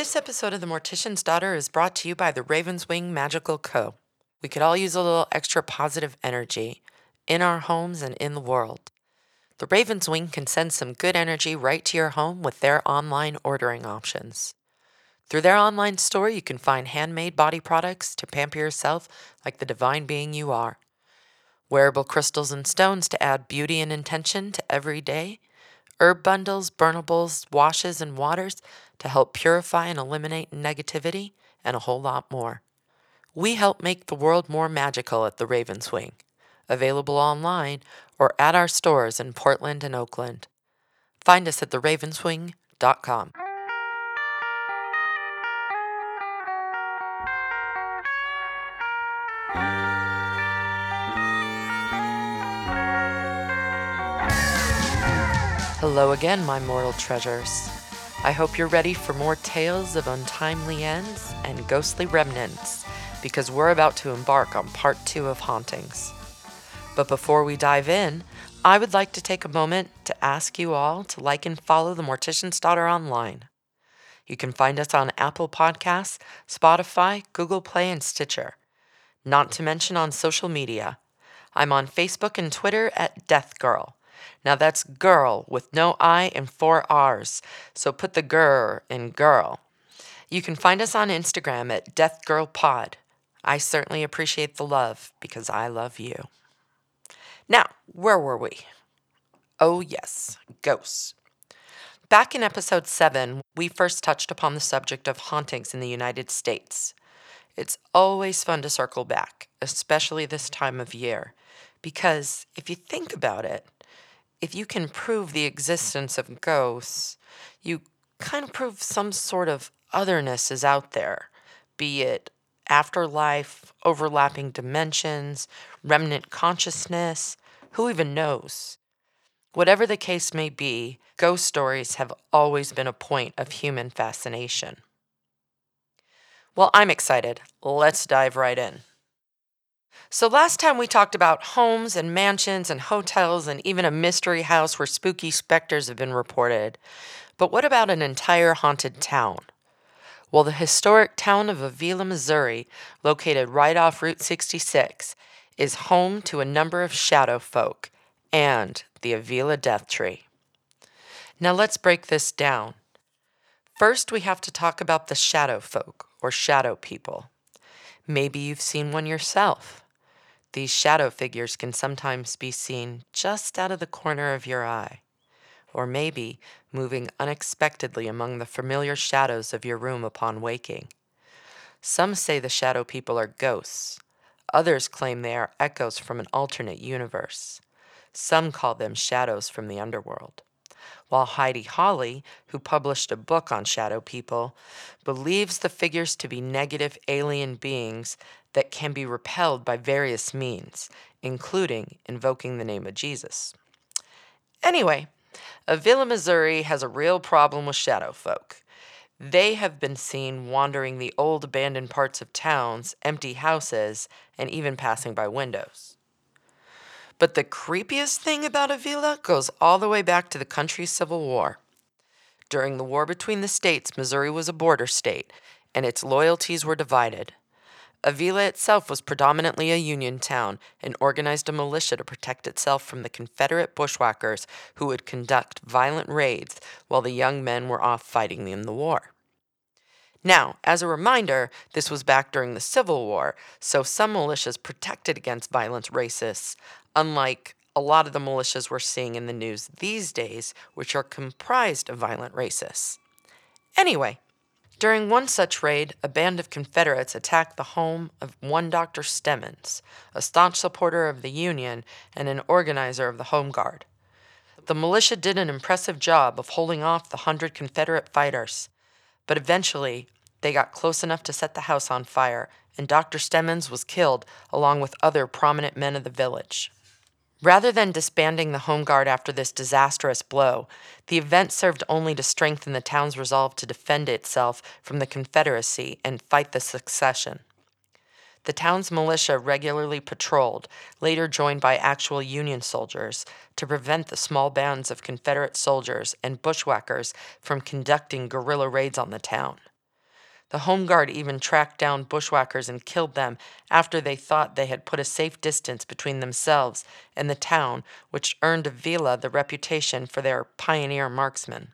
This episode of The Mortician's Daughter is brought to you by the Raven's Wing Magical Co. We could all use a little extra positive energy in our homes and in the world. The Raven's Wing can send some good energy right to your home with their online ordering options. Through their online store, you can find handmade body products to pamper yourself like the divine being you are, wearable crystals and stones to add beauty and intention to every day, herb bundles, burnables, washes, and waters to help purify and eliminate negativity, and a whole lot more. We help make the world more magical at the Raven's Wing, available online or at our stores in Portland and Oakland. Find us at theravenswing.com. Hello again, my mortal treasures. I hope you're ready for more tales of untimely ends and ghostly remnants, because we're about to embark on part two of Hauntings. But before we dive in, I would like to take a moment to ask you all to like and follow The Mortician's Daughter online. You can find us on Apple Podcasts, Spotify, Google Play, and Stitcher. Not to mention on social media. I'm on Facebook and Twitter at Death Girl. Now that's girl with no I and four R's. So put the gur in girl. You can find us on Instagram at Death Girl Pod. I certainly appreciate the love because I love you. Now, where were we? Oh, yes, ghosts. Back in episode 7, we first touched upon the subject of hauntings in the United States. It's always fun to circle back, especially this time of year, because if you think about it, if you can prove the existence of ghosts, you kind of prove some sort of otherness is out there, be it afterlife, overlapping dimensions, remnant consciousness, who even knows? Whatever the case may be, ghost stories have always been a point of human fascination. Well, I'm excited. Let's dive right in. So, last time we talked about homes and mansions and hotels and even a mystery house where spooky specters have been reported. But what about an entire haunted town? Well, the historic town of Avilla, Missouri, located right off Route 66, is home to a number of shadow folk and the Avilla Death Tree. Now, let's break this down. First, we have to talk about the shadow folk or shadow people. Maybe you've seen one yourself. These shadow figures can sometimes be seen just out of the corner of your eye, or maybe moving unexpectedly among the familiar shadows of your room upon waking. Some say the shadow people are ghosts. Others claim they are echoes from an alternate universe. Some call them shadows from the underworld. While Heidi Hollis, who published a book on shadow people, believes the figures to be negative alien beings that can be repelled by various means, including invoking the name of Jesus. Anyway, Avilla, Missouri has a real problem with shadow folk. They have been seen wandering the old abandoned parts of towns, empty houses, and even passing by windows. But the creepiest thing about Avilla goes all the way back to the country's Civil War. During the war between the states, Missouri was a border state, and its loyalties were divided. Avilla itself was predominantly a Union town and organized a militia to protect itself from the Confederate bushwhackers who would conduct violent raids while the young men were off fighting in the war. Now, as a reminder, this was back during the Civil War, so some militias protected against violent racists, unlike a lot of the militias we're seeing in the news these days, which are comprised of violent racists. Anyway, during one such raid, a band of Confederates attacked the home of one Dr. Stemmons, a staunch supporter of the Union and an organizer of the Home Guard. The militia did an impressive job of holding off the hundred Confederate fighters, but eventually they got close enough to set the house on fire, and Dr. Stemmons was killed along with other prominent men of the village. Rather than disbanding the Home Guard after this disastrous blow, the event served only to strengthen the town's resolve to defend itself from the Confederacy and fight the succession. The town's militia regularly patrolled, later joined by actual Union soldiers, to prevent the small bands of Confederate soldiers and bushwhackers from conducting guerrilla raids on the town. The Home Guard even tracked down bushwhackers and killed them after they thought they had put a safe distance between themselves and the town, which earned Avilla the reputation for their pioneer marksmen.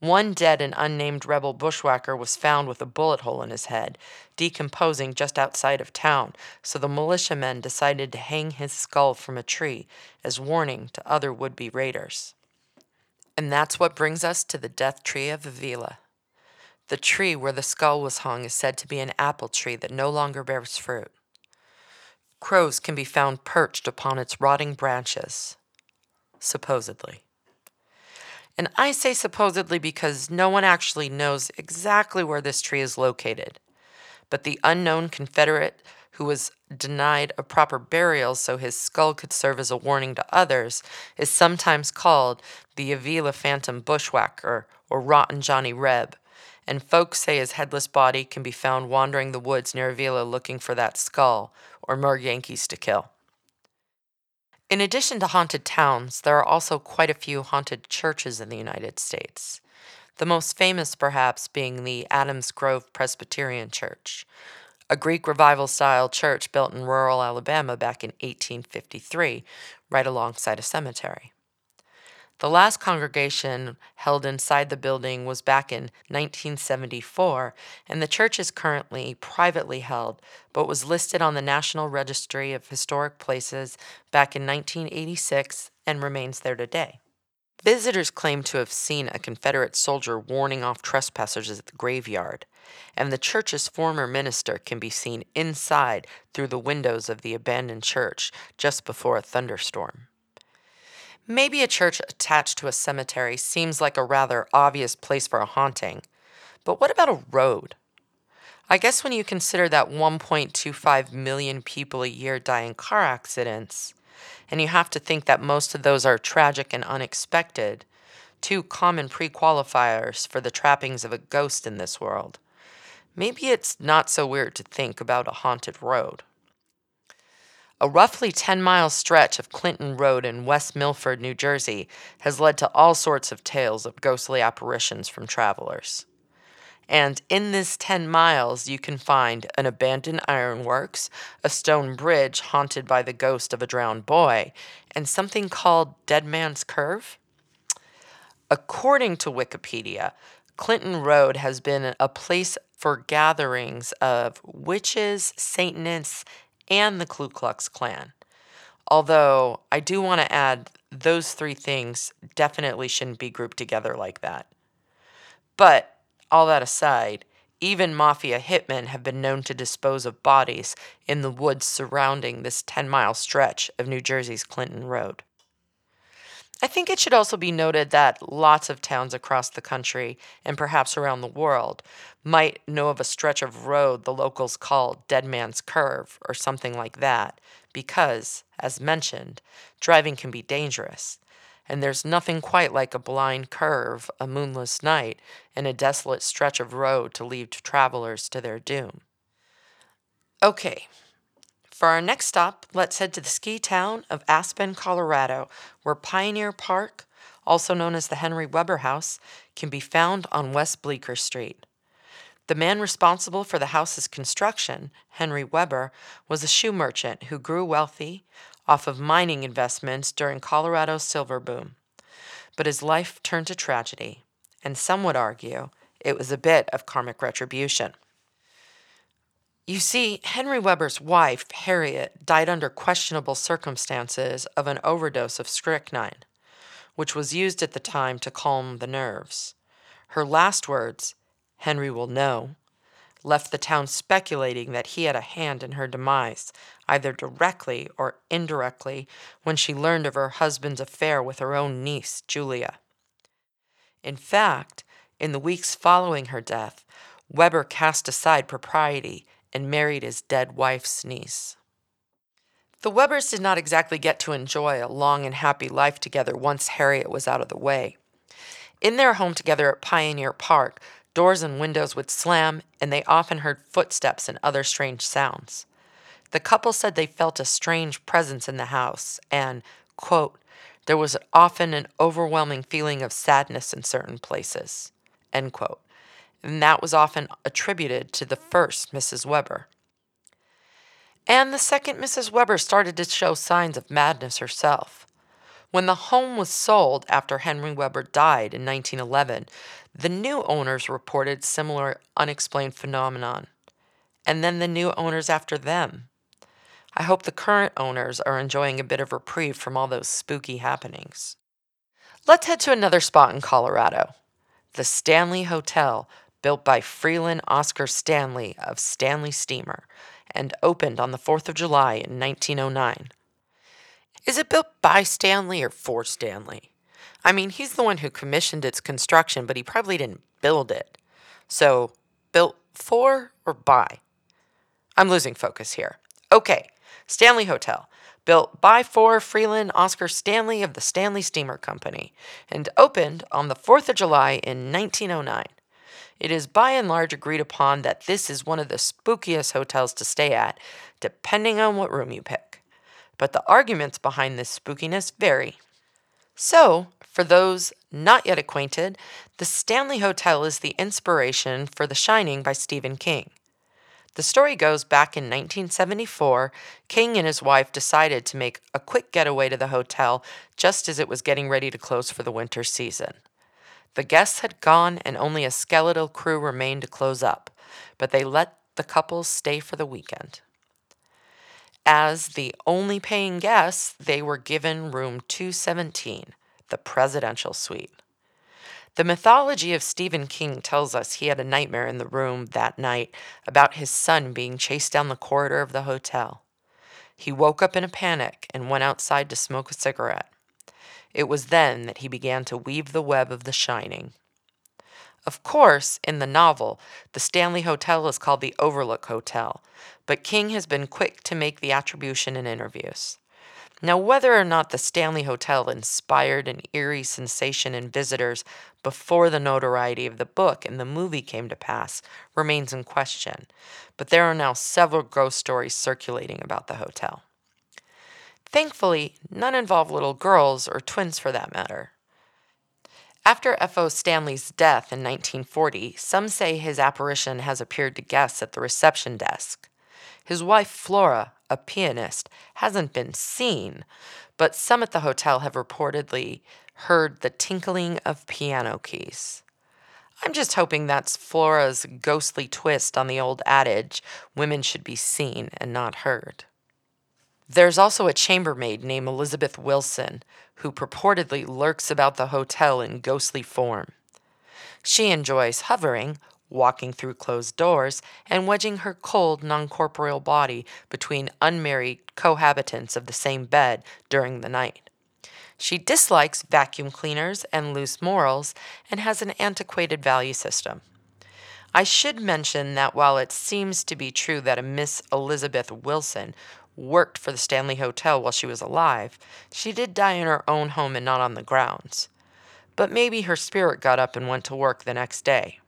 One dead and unnamed rebel bushwhacker was found with a bullet hole in his head, decomposing just outside of town, so the militiamen decided to hang his skull from a tree as warning to other would be raiders. And that's what brings us to the death tree of Avilla. The tree where the skull was hung is said to be an apple tree that no longer bears fruit. Crows can be found perched upon its rotting branches, supposedly. And I say supposedly because no one actually knows exactly where this tree is located. But the unknown Confederate who was denied a proper burial so his skull could serve as a warning to others is sometimes called the Avilla Phantom Bushwhacker or Rotten Johnny Reb and folks say his headless body can be found wandering the woods near Avilla looking for that skull or more Yankees to kill. In addition to haunted towns, there are also quite a few haunted churches in the United States. The most famous, perhaps, being the Adams Grove Presbyterian Church, a Greek revival style church built in rural Alabama back in 1853, right alongside a cemetery. The last congregation held inside the building was back in 1974, and the church is currently privately held, but was listed on the National Registry of Historic Places back in 1986 and remains there today. Visitors claim to have seen a Confederate soldier warning off trespassers at the graveyard, and the church's former minister can be seen inside through the windows of the abandoned church just before a thunderstorm. Maybe a church attached to a cemetery seems like a rather obvious place for a haunting, but what about a road? I guess when you consider that 1.25 million people a year die in car accidents, and you have to think that most of those are tragic and unexpected, two common pre qualifiers for the trappings of a ghost in this world, maybe it's not so weird to think about a haunted road. A roughly 10 mile stretch of Clinton Road in West Milford, New Jersey, has led to all sorts of tales of ghostly apparitions from travelers. And in this 10 miles, you can find an abandoned ironworks, a stone bridge haunted by the ghost of a drowned boy, and something called Dead Man's Curve. According to Wikipedia, Clinton Road has been a place for gatherings of witches, Satanists, and the Ku Klux Klan. Although I do want to add those three things definitely shouldn't be grouped together like that. But all that aside, even mafia hitmen have been known to dispose of bodies in the woods surrounding this 10 mile stretch of New Jersey's Clinton Road. I think it should also be noted that lots of towns across the country, and perhaps around the world, might know of a stretch of road the locals call Dead Man's Curve or something like that, because, as mentioned, driving can be dangerous, and there's nothing quite like a blind curve, a moonless night, and a desolate stretch of road to lead travelers to their doom. Okay, for our next stop, let's head to the ski town of Aspen, Colorado, where Pioneer Park, also known as the Henry Weber House, can be found on West Bleeker Street. The man responsible for the house's construction, Henry Weber, was a shoe merchant who grew wealthy off of mining investments during Colorado's silver boom. But his life turned to tragedy, and some would argue it was a bit of karmic retribution. You see, Henry Weber's wife, Harriet, died under questionable circumstances of an overdose of strychnine, which was used at the time to calm the nerves. Her last words, Henry will know, left the town speculating that he had a hand in her demise, either directly or indirectly, when she learned of her husband's affair with her own niece, Julia. In fact, in the weeks following her death, Weber cast aside propriety and married his dead wife's niece. The Webbers did not exactly get to enjoy a long and happy life together once Harriet was out of the way. In their home together at Pioneer Park, doors and windows would slam, and they often heard footsteps and other strange sounds. The couple said they felt a strange presence in the house, and, quote, there was often an overwhelming feeling of sadness in certain places, end quote. And that was often attributed to the first Mrs. Weber. And the second Mrs. Weber started to show signs of madness herself. When the home was sold after Henry Weber died in 1911, the new owners reported similar unexplained phenomenon. And then the new owners after them. I hope the current owners are enjoying a bit of reprieve from all those spooky happenings. Let's head to another spot in Colorado the Stanley Hotel, built by Freeland Oscar Stanley of Stanley Steamer and opened on the 4th of July in 1909. Is it built by Stanley or for Stanley? I mean, he's the one who commissioned its construction, but he probably didn't build it. So, built for or by? I'm losing focus here. Okay, Stanley Hotel, built by for Freeland Oscar Stanley of the Stanley Steamer Company, and opened on the 4th of July in 1909. It is by and large agreed upon that this is one of the spookiest hotels to stay at, depending on what room you pick. But the arguments behind this spookiness vary. So, for those not yet acquainted, the Stanley Hotel is the inspiration for The Shining by Stephen King. The story goes back in 1974, King and his wife decided to make a quick getaway to the hotel just as it was getting ready to close for the winter season. The guests had gone and only a skeletal crew remained to close up, but they let the couple stay for the weekend. As the only paying guests, they were given room 217, the presidential suite. The mythology of Stephen King tells us he had a nightmare in the room that night about his son being chased down the corridor of the hotel. He woke up in a panic and went outside to smoke a cigarette. It was then that he began to weave the web of the shining. Of course, in the novel, the Stanley Hotel is called the Overlook Hotel, but King has been quick to make the attribution in interviews. Now, whether or not the Stanley Hotel inspired an eerie sensation in visitors before the notoriety of the book and the movie came to pass remains in question, but there are now several ghost stories circulating about the hotel. Thankfully, none involve little girls or twins for that matter. After F.O. Stanley's death in 1940, some say his apparition has appeared to guests at the reception desk. His wife, Flora, a pianist, hasn't been seen, but some at the hotel have reportedly heard the tinkling of piano keys. I'm just hoping that's Flora's ghostly twist on the old adage women should be seen and not heard. There's also a chambermaid named Elizabeth Wilson who purportedly lurks about the hotel in ghostly form. She enjoys hovering walking through closed doors, and wedging her cold, non corporeal body between unmarried cohabitants of the same bed during the night. She dislikes vacuum cleaners and loose morals and has an antiquated value system. I should mention that while it seems to be true that a Miss Elizabeth Wilson worked for the Stanley Hotel while she was alive, she did die in her own home and not on the grounds. But maybe her spirit got up and went to work the next day.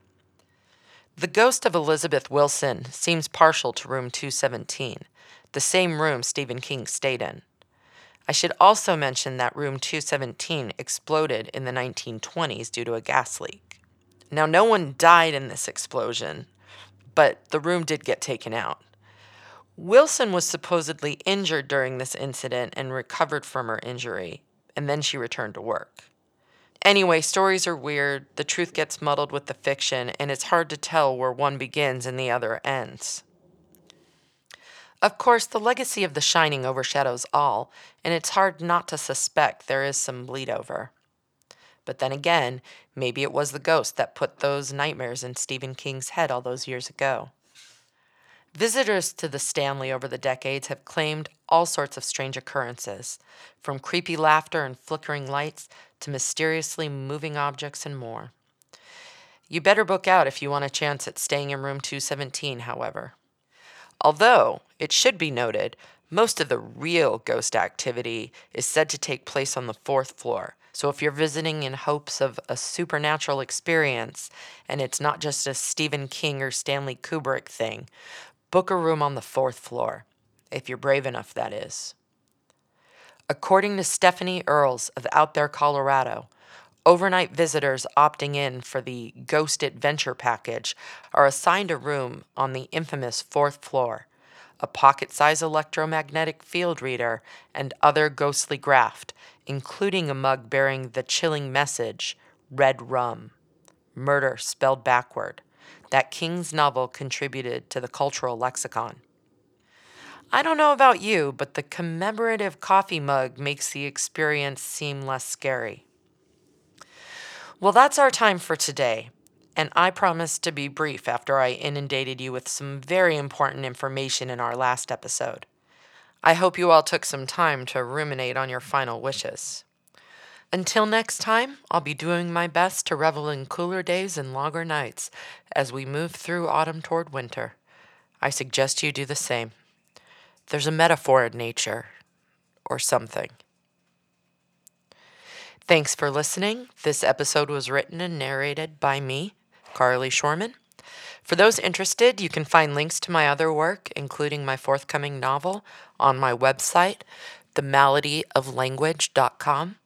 The ghost of Elizabeth Wilson seems partial to room 217, the same room Stephen King stayed in. I should also mention that room 217 exploded in the 1920s due to a gas leak. Now, no one died in this explosion, but the room did get taken out. Wilson was supposedly injured during this incident and recovered from her injury, and then she returned to work. Anyway, stories are weird, the truth gets muddled with the fiction, and it's hard to tell where one begins and the other ends. Of course, the legacy of The Shining overshadows all, and it's hard not to suspect there is some bleed over. But then again, maybe it was the ghost that put those nightmares in Stephen King's head all those years ago. Visitors to the Stanley over the decades have claimed all sorts of strange occurrences, from creepy laughter and flickering lights to mysteriously moving objects and more. You better book out if you want a chance at staying in room 217, however. Although, it should be noted, most of the real ghost activity is said to take place on the fourth floor. So if you're visiting in hopes of a supernatural experience and it's not just a Stephen King or Stanley Kubrick thing, Book a room on the fourth floor, if you're brave enough, that is. According to Stephanie Earls of Out There, Colorado, Overnight visitors opting in for the Ghost Adventure package are assigned a room on the infamous fourth floor, a pocket sized electromagnetic field reader, and other ghostly graft, including a mug bearing the chilling message Red Rum, murder spelled backward, that King's novel contributed to the cultural lexicon. I don't know about you, but the commemorative coffee mug makes the experience seem less scary. Well, that's our time for today, and I promised to be brief after I inundated you with some very important information in our last episode. I hope you all took some time to ruminate on your final wishes. Until next time, I'll be doing my best to revel in cooler days and longer nights as we move through autumn toward winter. I suggest you do the same. There's a metaphor in nature, or something. Thanks for listening. This episode was written and narrated by me, Carly Schorman. For those interested, you can find links to my other work, including my forthcoming novel, on my website, themelodyoflanguage.com.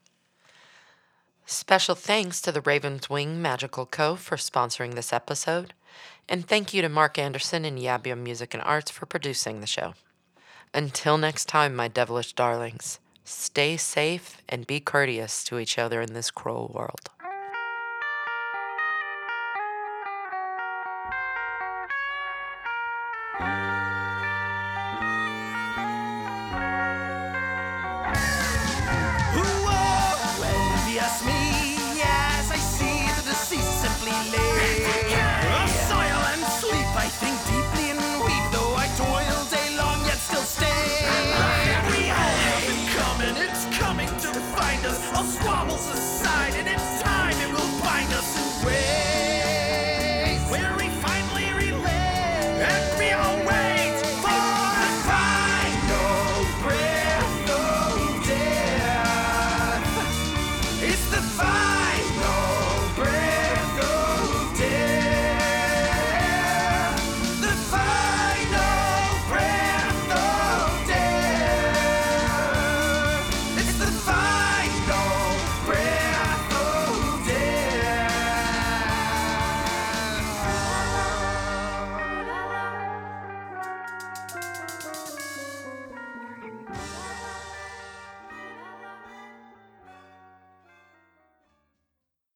Special thanks to the Raven's Wing Magical Co. for sponsoring this episode, and thank you to Mark Anderson and Yabia Music and Arts for producing the show. Until next time, my devilish darlings, stay safe and be courteous to each other in this cruel world. Squabbles aside, and in time